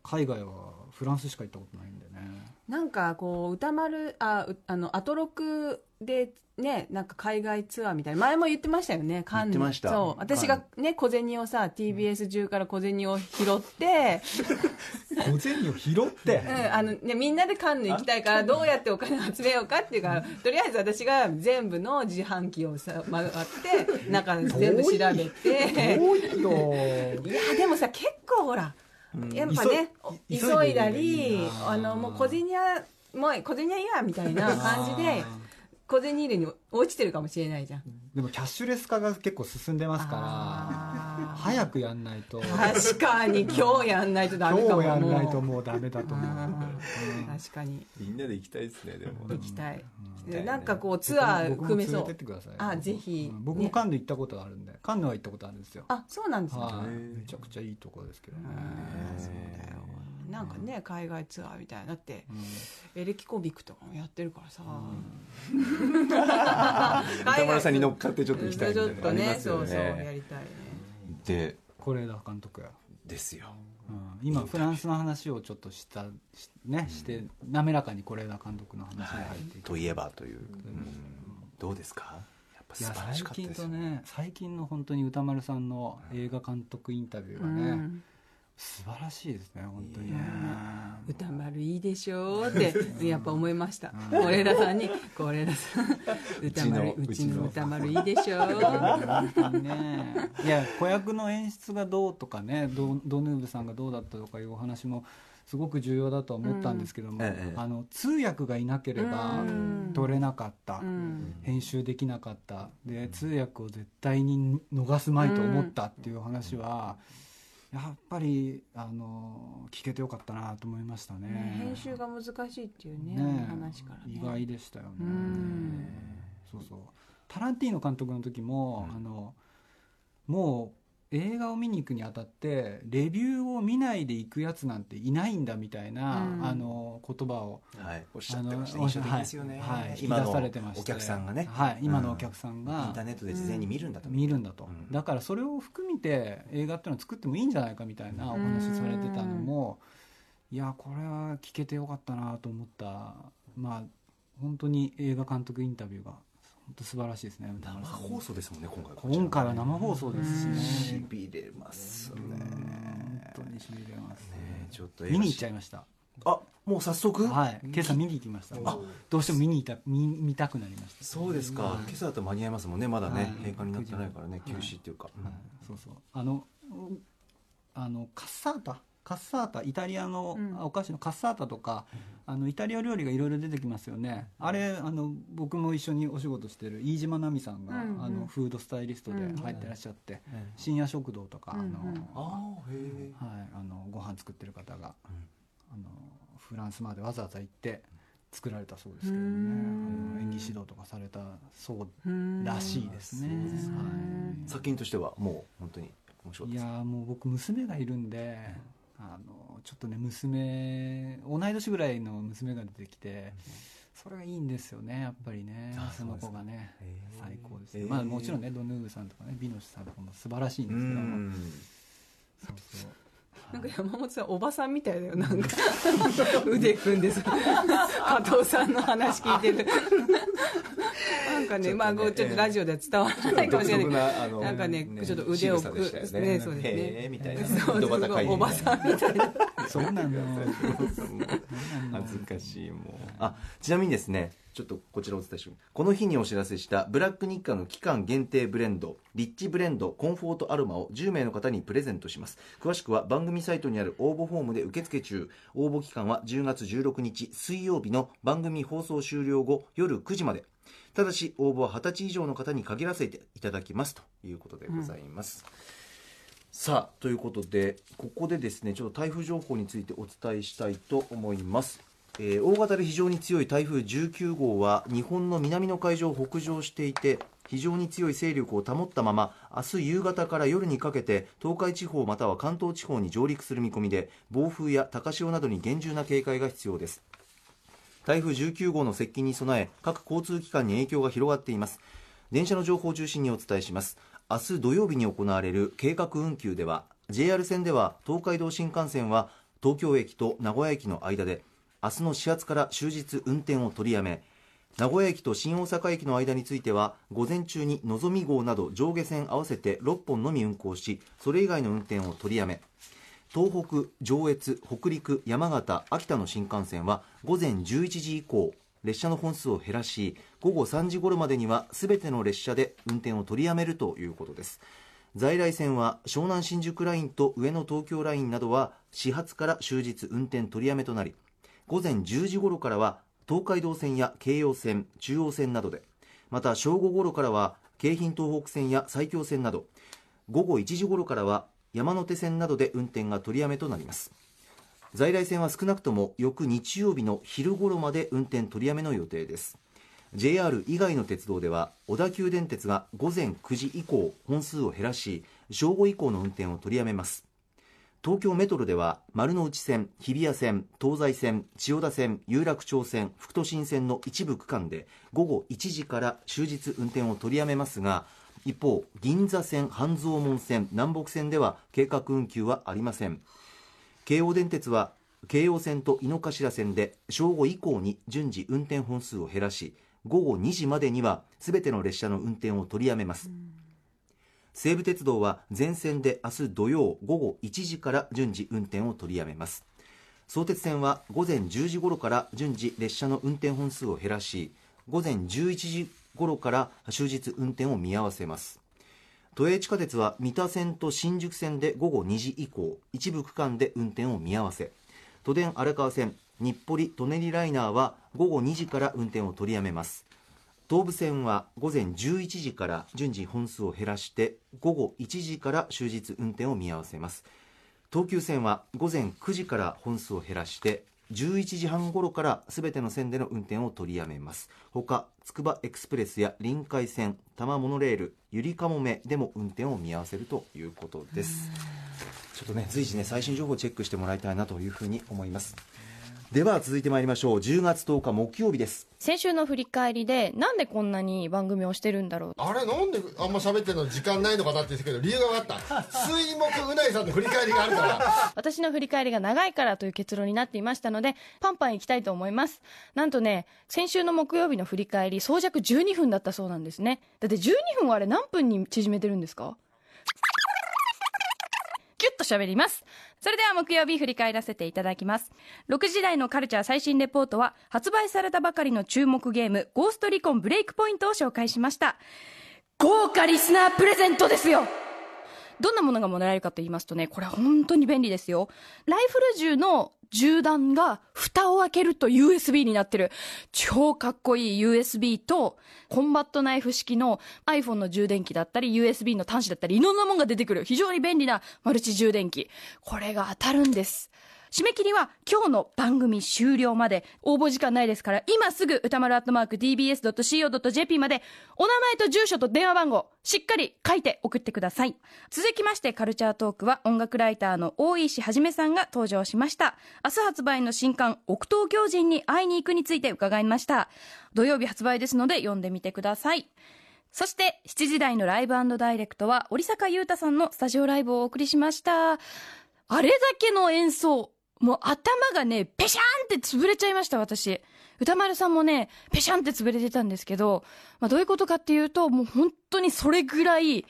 海外はフランスしか行ったことないんでね。なんかこう歌丸あうあのアトロクでねなんか海外ツアーみたいな。前も言ってましたよねカンヌ。そう。私がね小銭をさ TBS 中から小銭を拾って、小銭を拾って。うんあのね、みんなでカンヌ行きたいからどうやってお金を集めようかっていうからとりあえず私が全部の自販機をさ回って中全部調べて。多いよ いやでもさ結構ほらやっぱね急いだりなあのもう小銭はもう小銭はいいやみたいな感じで小銭入れに落ちてるかもしれないじゃん。でもキャッシュレス化が結構進んでますから早くやんないと。確かに今日やんないとダメかも。今日やんないとももうダメだと思う。確かに。みんなで行きたいですねでも。行きたい。なんかこうツアー組めそう。連れてってください。あぜひ。うん。僕もね。カンヌ行ったことあるんでカンヌは行ったことあるんですよ。あそうなんですね。はい。へーめちゃくちゃいいところですけどね。そうだよなんかね海外ツアーみたいなだって、エレキコミックとかもやってるからさ、歌丸さんに乗っかってちょっと行きたいみちょたいなねそうそうやね。りたいね。で是枝監督や、ですよ。うん、今フランスの話をちょっとしたしねして滑らかに是枝監督の話が入っていく。といえばという、うん。どうですか？やっぱいや素晴らしかった最近とですよねね最近の本当に歌丸さんの映画監督インタビューがね、うん素晴らしいですね本当に。ね歌丸いいでしょうってやっぱ思いました。是枝さんに是枝さん歌丸うちうちのの歌丸いいでしょうね。いや子役の演出がどうとかねドドヌーブさんがどうだったとかいうお話もすごく重要だとは思ったんですけども、うん。ええ。あの通訳がいなければうん。撮れなかった、うん。編集できなかった。で通訳を絶対に逃すまいと思ったっていう話は、やっぱりあの聞けてよかったなと思いましたね。ね編集が難しいっていうねね話からね。意外でしたよね、うん。そうそう。タランティーノ監督の時も、あのもう映画を見に行くにあたってレビューを見ないで行くやつなんていないんだみたいな、うん。あの言葉をはい、おっしゃってました印象的ですよね、はい。はい。今引き出されてましてのお客さんがね、はい。今のお客さんが。インターネットで事前に見るんだと、見るんだと、うん。だからそれを含めて映画っていうのを作ってもいいんじゃないかみたいなお話されてたのもいやこれは聞けてよかったなと思った。まあ本当に映画監督インタビューが本当素晴らしいですね歌生放送ですもんね今回。今回は生放送ですしね。しびれますね。本当にしびれますね。ちょっと見に行っちゃいまました。あもう早速、はい。今朝見に行きました。あどうしても見に行った見見たくなりました。そうですか、はい。今朝だと間に合いますもんねまだね、はい。閉館になってないからね9休時止っていうか、はいそうそう。あのうんあのカッサータ？カッサータイタリアのうん。お菓子のカッサータとか、あのイタリア料理がいろいろ出てきますよね、あれあの僕も一緒にお仕事してる飯島奈美さんが、うんうん。あのフードスタイリストで入ってらっしゃって、深夜食堂とか、あのうんうん。ああへえはい、あのご飯作ってる方が、あのフランスまでわざわざ行って作られたそうですけれどもね。あの演技指導とかされたそうらしいですね。すかはい。作品としてはもう本当に面白いですいやーもう僕娘がいるんで、あのちょっとね娘同い年ぐらいの娘が出てきて、それがいいんですよねやっぱりねあその子がね。最高です、へー。まあもちろんねドヌーブさんとかねビノシさんとかも素晴らしいんうですけどそうそう。なんか山本さんおばさんみたいだよなんか。腕組んでさ 加藤さんの話聞いてるなんかねまあこうちょっとラジオでは伝わらないかもしれないけどなんかねねちょっと腕を仕草でしたよね。ねそうですね。みたいな。おばさんみたいな。そうなの。恥ずかしいもう。あちなみにですねちょっとこちらお伝えしますこの日にお知らせしたブラック日課の期間限定ブレンドリッチブレンドコンフォートアロマを10名の方にプレゼントします。詳しくは番組サイトにある応募フォームで受付中。応募期間は10月16日水曜日の番組放送終了後夜9時までただし応募は20歳以上の方に限らせていただきます。ということでございます、さあということでここでですねちょっと台風情報についてお伝えしたいと思います、えー大型で非常に強い台風19号は日本の南の海上を北上していて非常に強い勢力を保ったまま明日夕方から夜にかけて東海地方または関東地方に上陸する見込みで暴風や高潮などに厳重な警戒が必要です。台風19号の接近に備え各交通機関に影響が広がっています。電車の情報を中心にお伝えします。明日土曜日に行われる計画運休では JR 線では東海道新幹線は東京駅と名古屋駅の間で明日の始発から終日運転を取りやめ名古屋駅と新大阪駅の間については午前中にのぞみ号など上下線合わせて6本のみ運行しそれ以外の運転を取りやめ。東北、上越、北陸、山形、秋田の新幹線は午前11時以降列車の本数を減らし午後3時頃までには全ての列車で運転を取りやめるということです。在来線は湘南新宿ラインと上野東京ラインなどは始発から終日運転取りやめとなり午前10時頃からは東海道線や京葉線中央線などでまた正午頃からは京浜東北線や埼京線など午後1時頃からは山手線などで運転が取りやめとなります。在来線は少なくとも翌日曜日の昼頃まで運転取りやめの予定です。JR 以外の鉄道では小田急電鉄が午前9時以降本数を減らし正午以降の運転を取りやめます。東京メトロでは丸の内線日比谷線東西線千代田線有楽町線副都心線の一部区間で午後1時から終日運転を取りやめますが一方銀座線半蔵門線南北線では計画運休はありません。京王電鉄は京葉線と井の頭線で正午以降に順次運転本数を減らし午後2時までには全ての列車の運転を取りやめます、西武鉄道は全線で明日土曜午後1時から順次運転を取りやめます。相鉄線は午前10時頃から順次列車の運転本数を減らし午前11時頃から終日運転を見合わせます。都営地下鉄は三田線と新宿線で午後2時以降一部区間で運転を見合わせ。都電荒川線日暮里舎人ライナーは午後2時から運転を取りやめます。東武線は午前11時から順次本数を減らして午後1時から終日運転を見合わせます。東急線は午前9時から本数を減らして11時半頃からすべての線での運転を取りやめます。他つくばエクスプレスや臨海線多摩モノレールゆりかもめでも運転を見合わせるということです。ちょっとね随時ね最新情報をチェックしてもらいたいなというふうに思いますでは続いてまいりましょう。10月10日木曜日です。先週の振り返りでなんでこんなに番組をしてるんだろうあれなんであんま喋ってるの時間ないのかなって言ってたけど理由が分かった。水木うないさんの振り返りがあるから。私の振り返りが長いからという結論になっていましたのでパンパンいきたいと思います。なんとね先週の木曜日の振り返り総尺12分だったそうなんですね。だって12分はあれ何分に縮めてるんですか？ッと喋ります。それでは木曜日振り返らせていただきます。6時台のカルチャー最新レポートは発売されたばかりの注目ゲームゴーストリコンブレイクポイントを紹介しました。豪華リスナープレゼントですよ。どんなものがもらえるかと言いますとね、これ本当に便利ですよ。ライフル銃の銃弾が蓋を開けると USB になってる。超かっこいい USB と、コンバットナイフ式の iPhone の充電器だったり、USB の端子だったり、いろんなものが出てくる。非常に便利なマルチ充電器。これが当たるんです。締め切りは今日の番組終了まで。応募時間ないですから今すぐ歌丸アットマーク tbs.co.jp までお名前と住所と電話番号しっかり書いて送ってください。続きましてカルチャートークは音楽ライターの大石はじめさんが登場しました。明日発売の新刊奥東京人に会いに行くについて伺いました。土曜日発売ですので読んでみてください。そして7時台のライブダイレクトは織坂優太さんのスタジオライブをお送りしました。あれだけの演奏。もう頭がね、ペシャンって潰れちゃいました、私。歌丸さんもね、ペシャンって潰れてたんですけど、まあどういうことかっていうと、もう本当にそれぐらい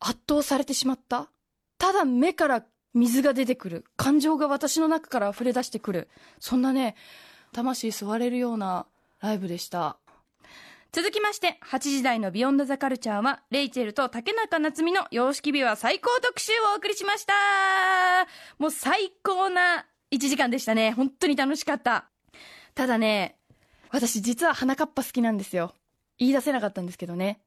圧倒されてしまった。ただ目から水が出てくる。感情が私の中から溢れ出してくる。そんなね、魂吸われるようなライブでした。続きまして、8時台のビヨンドザカルチャーは、レイチェルと竹中夏実の様式美は最高特集をお送りしましたもう最高な1時間でしたね。本当に楽しかった。ただね、私実は花かっぱ好きなんですよ。言い出せなかったんですけどね。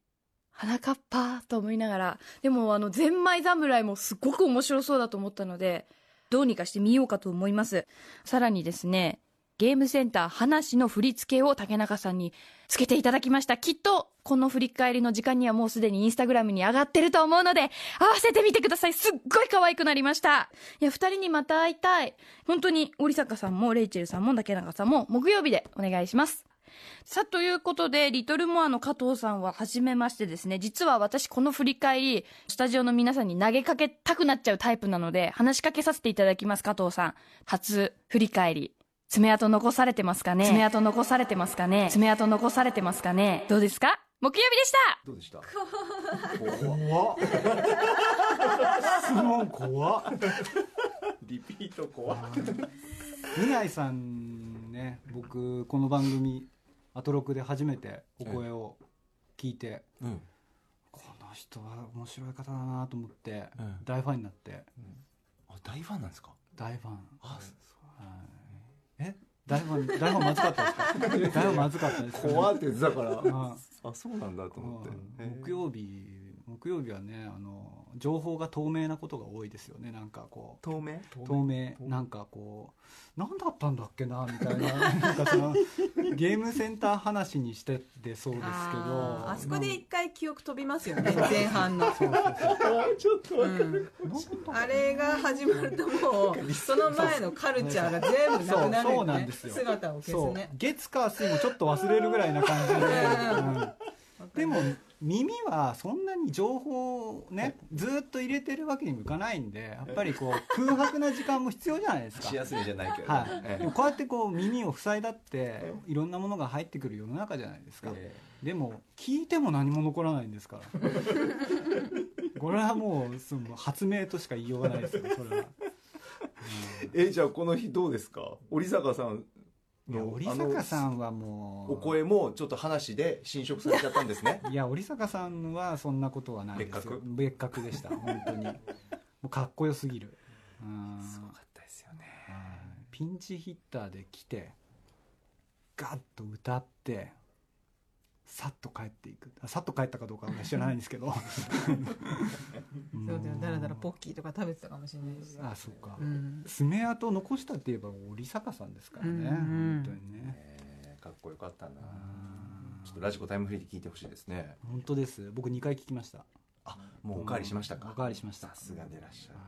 花かっぱと思いながら。でもあの、ゼンマイ侍もすごく面白そうだと思ったので、どうにかしてみようかと思います。さらにですね、ゲームセンター話の振り付けを竹中さんにつけていただきました。きっと、この振り返りの時間にはもうすでにインスタグラムに上がってると思うので、合わせてみてください。すっごい可愛くなりました。いや、二人にまた会いたい。本当に、織坂さんも、レイチェルさんも、竹中さんも、木曜日でお願いします。さあ、ということで、リトルモアの加藤さんは、はじめましてですね、実は私、この振り返り、スタジオの皆さんに投げかけたくなっちゃうタイプなので、話しかけさせていただきます、加藤さん。初振り返り。爪痕残されてますかね？爪痕残されてますかね？爪痕残されてますかね？どうですか？木曜日でした！どうでした？怖っ。質問怖っ。リピート怖二内さんね僕この番組アトロクで初めてお声を聞いて、うん。この人は面白い方だなと思って、うん。大ファンになって。あ大ファンなんですか？大ファン。あえ大ファン大ファンまずかったですか？大ファンまずかったです怖って言ってたから。うん。あそうなんだと思って。うん。木曜日木曜日はねあの情報が透明なことが多いですよね。なんかこう。透明？透明。なんかこう。何だったんだっけな？みたいな。なんかそのゲームセンター話にしててそうですけど。あそこで一回記憶飛びますよね。前半の。ちょっとわかる、あれが始まるともうその前のカルチャーが全部なくなるそうそうなんですよ。姿を消すそう。ね月火水もちょっと忘れるぐらいな感じで、うん。でも耳はそんなに情報をねずっと入れてるわけにもいかないんでやっぱりこう 空白な時間も必要じゃないですか。しやすいじゃないけどね、はい、ええ。でもこうやってこう耳を塞いだっていろんなものが入ってくる世の中じゃないですか、えでも聞いても何も残らないんですから。これはもうその発明としか言いようがないですよそれは。えじゃあこの日どうですか？織坂さんの織坂さんはもう。お声もちょっと話で侵食されちゃったんですね。いや織坂さんはそんなことはないですよ。別格。でした。本当に。もうかっこよすぎる。すごかったですよね。ピンチヒッターで来てガッと歌ってさっと帰っていく。あさっと帰ったかどうかは知らないんですけど。そうだよだらだらポッキーとか食べてたかもしれないですあそうか、うん。爪痕残したって言えば織坂さんですからね、うんうん。本当にね。えーかっこよかったな。ちょっとラジコタイムフリーで聞いてほしいですね。本当です。僕2回聞きました。あもうおかわりしましたか。おかわりしました。さすがでらっしゃる、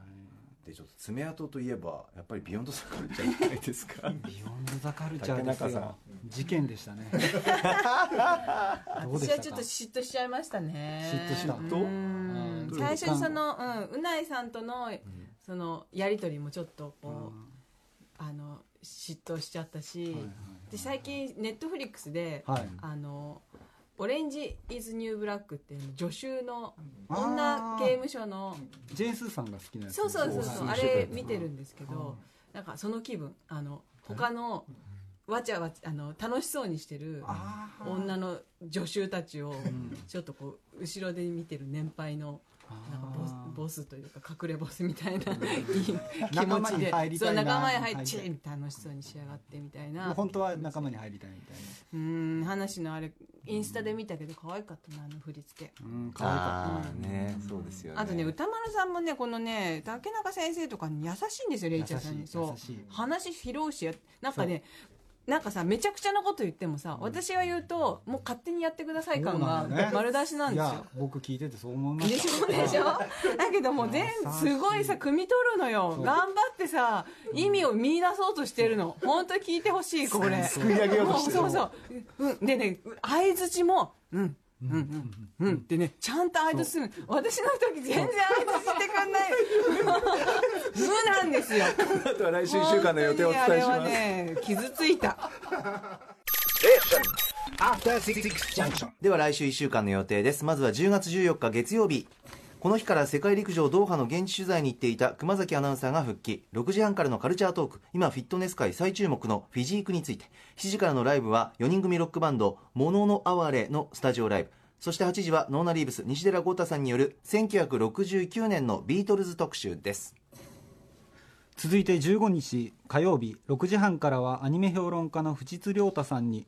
でちょっと爪痕といえばやっぱり Beyond the Culture じゃないですか。Beyo nd the Culture です竹中さよ事件でしたね。私はちょっと嫉妬しちゃいましたね。嫉妬した。うん。と？最初にその、うん、うないさんとの、そのやり取りもちょっとこう、あの嫉妬しちゃったし、で最近ネットフリックスで、はい。あのオレンジ・イズ・ニュー・ブラックっていう助手の女刑務所のジェーン・スーさんが好きなやつ。そうそうそうそうあはいれ見てるんですけどなんかその気分あの他のわちゃわちゃあの楽しそうにしてる女の助手たちをちょっとこう後ろで見てる年配のなんかボスというか隠れボスみたいな気 仲間に持ちで入りたいなそう仲間に入はいってチーンって楽しそうに仕上がってみたいな。本当は仲間に入りたいみたいな。うん話のあれインスタで見たけど可愛かったなあの振り付け。うん可愛かった。ねそうですよね。あとね歌丸さんもねこのね竹中先生とかに優しいんですよレイチャーさんに。そう。話拾うしなんかねなんかさめちゃくちゃなこと言ってもさ、私が言うともう勝手にやってください感が丸出しなんですよ。いや僕聞いててそう思いまでしょ？でしょ？だけどもう全すごいさ汲み取るのよ。頑張ってさ意味を見出そうとしてるの。本当に聞いてほしいこれ。すくい。上げようとしてるそうそう、うん、でね相づちもうんうんうんうん。ってねちゃんと相づちする。私の時全然相づちしてくんない。無なんですよ。あとは来週1週間の予定をお伝えし本当にあれはます、ね傷ついた。After Six Junction. では来週1週間の予定です。まずは10月14日月曜日この日から世界陸上ドーハの現地取材に行っていた熊崎アナウンサーが復帰。6時半からのカルチャートーク。今フィットネス界最注目のフィジークについて。7時からのライブは4人組ロックバンドモノノアワレのスタジオライブ。そして8時はノーナリーブス西寺郷太さんによる1969年のビートルズ特集です。続いて15日火曜日6時半からはアニメ評論家の藤津亮太さんに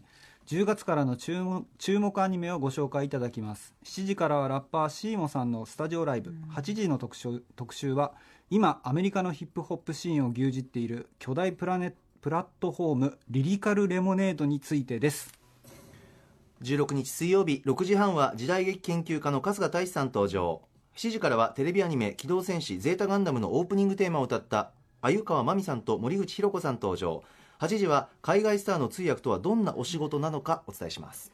10月からの注目注目アニメをご紹介いただきます。7時からはラッパーシーモさんのスタジオライブ。8時の特集特集は今アメリカのヒップホップシーンを牛耳っている巨大プラネプラットフォームリリカルレモネードについてです。16日水曜日6時半は時代劇研究家の春日大志さん登場。7時からはテレビアニメ「機動戦士ゼータガンダム」のオープニングテーマを歌った鮎川真美さんと森口博子さん登場8時は海外スターの通訳とはどんなお仕事なのかお伝えします。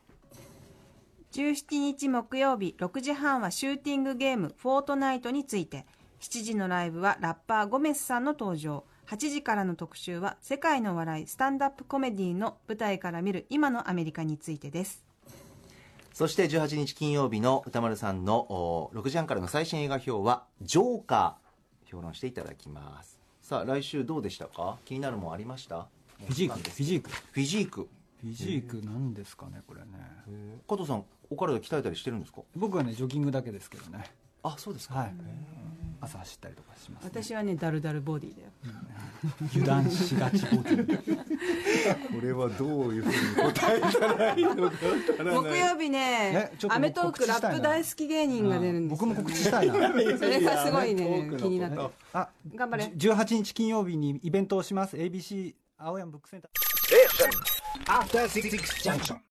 17日木曜日6時半はシューティングゲーム「フォートナイト」について。7時のライブはラッパーゴメスさんの登場。8時からの特集は世界の笑いスタンダップコメディの舞台から見る今のアメリカについてです。そして18日金曜日の歌丸さんのお6時半からの最新映画表は「ジョーカー」評論していただきます。さあ来週どうでしたか？気になるもんありました？フィジーク。フィジーク。フィジーク。フィジーク。なんですかねこれね。加藤さんお体鍛えたりしてるんですか？僕はねジョギングだけですけどね。あそうですはい。朝走ったりとかします、私はねダルダルボディだよ。油断しがちボディ。これはどういうふうに答えたらいいのかわからない。木曜日ねえちょっとアメトークラップ大好き芸人が出るんですよ僕も告知したいな。それがすごいね気になって。あ頑張れ。18日金曜日にイベントをします。ABC 青山ブックセンター。